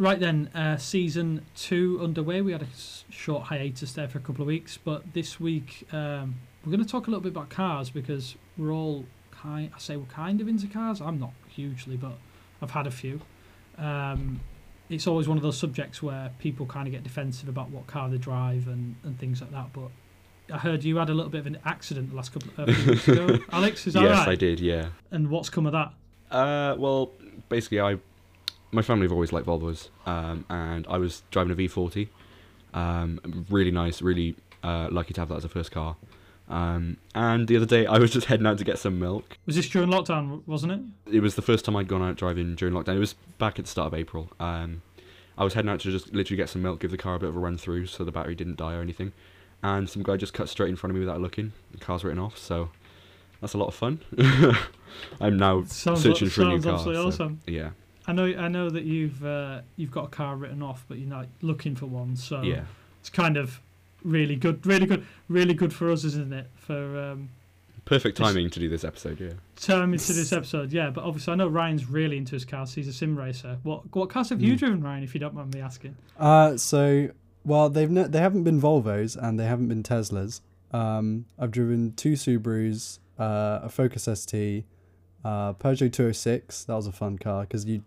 Right then, uh, season two underway. We had a short hiatus there for a couple of weeks, but this week um, we're going to talk a little bit about cars because we're all kind. I say we're kind of into cars. I'm not hugely, but I've had a few. Um, it's always one of those subjects where people kind of get defensive about what car they drive and, and things like that. But I heard you had a little bit of an accident the last couple of few weeks ago. Alex, is that yes, right? I did. Yeah. And what's come of that? Uh, well, basically, I my family have always liked Volvos, um, and I was driving a V40. Um, really nice, really uh, lucky to have that as a first car. Um, and the other day, I was just heading out to get some milk. Was this during lockdown, wasn't it? It was the first time I'd gone out driving during lockdown. It was back at the start of April. Um, I was heading out to just literally get some milk, give the car a bit of a run through so the battery didn't die or anything. And some guy just cut straight in front of me without looking. The car's written off, so that's a lot of fun. I'm now Sounds, searching like, for a new sounds car. absolutely so, awesome. Yeah, I know, I know that you've uh, you've got a car written off, but you're not looking for one. So yeah. it's kind of really good, really good, really good for us, isn't it? For um, Perfect This- timing to do this episode, yeah. turn into this episode, yeah. But obviously, I know Ryan's really into his cars. He's a sim racer. What what cars have you Mm. driven, Ryan? If you don't mind me asking. Uh, so well, they've ne- they haven't been Volvos and they haven't been Teslas. Um, I've driven two Subarus, uh, a Focus ST, uh, Peugeot 206. That was a fun car because you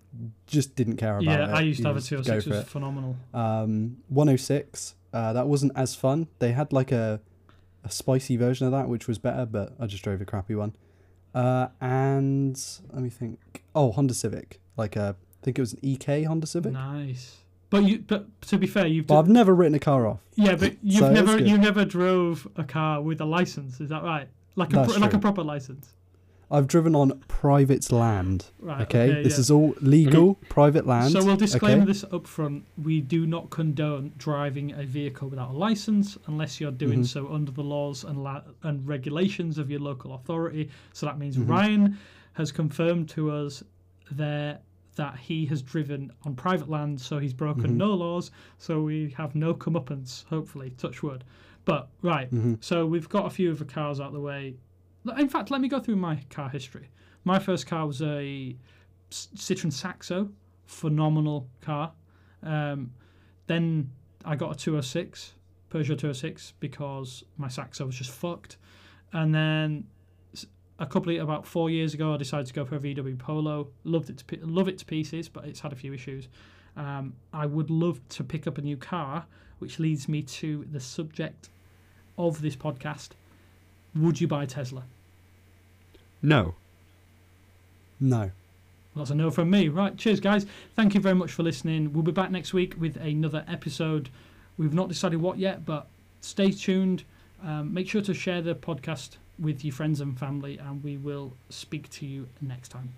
just didn't care about yeah, it. Yeah, I used to You have a 206. go It was it. phenomenal. Um, 106. Uh, that wasn't as fun. They had like a a spicy version of that, which was better, but I just drove a crappy one. Uh, and let me think. Oh, Honda Civic. Like a, I think it was an EK Honda Civic. Nice. But you, but to be fair, you've But I've never written a car off. yeah, but you've So never you never drove a car with a license. Is that right? Like a pro- like a proper license. I've driven on private land. Right. Okay, this yeah. is all legal, private land. So we'll disclaim okay? this up front. We do not condone driving a vehicle without a license unless you're doing Mhm. so under the laws and la- and regulations of your local authority. So that means Mhm. Ryan has confirmed to us there that he has driven on private land, so he's broken Mhm. no laws. So we have no comeuppance, hopefully, touch wood. But right, Mhm. so we've got a few of the cars out the way. In fact, let me go through my car history. My first car was a Citroen Saxo, phenomenal car. Um, then I got a 206, Peugeot 206, because my Saxo was just fucked. And then a couple of about four years ago, I decided to go for a VW Polo. Loved it to love it to pieces, but it's had a few issues. Um, I would love to pick up a new car, which leads me to the subject of this podcast. Would you buy Tesla? No. No. Well, that's a no from me. Right, cheers, guys. Thank you very much for listening. We'll be back next week with another episode. We've not decided what yet, but stay tuned. Um, make sure to share the podcast with your friends and family, and we will speak to you next time.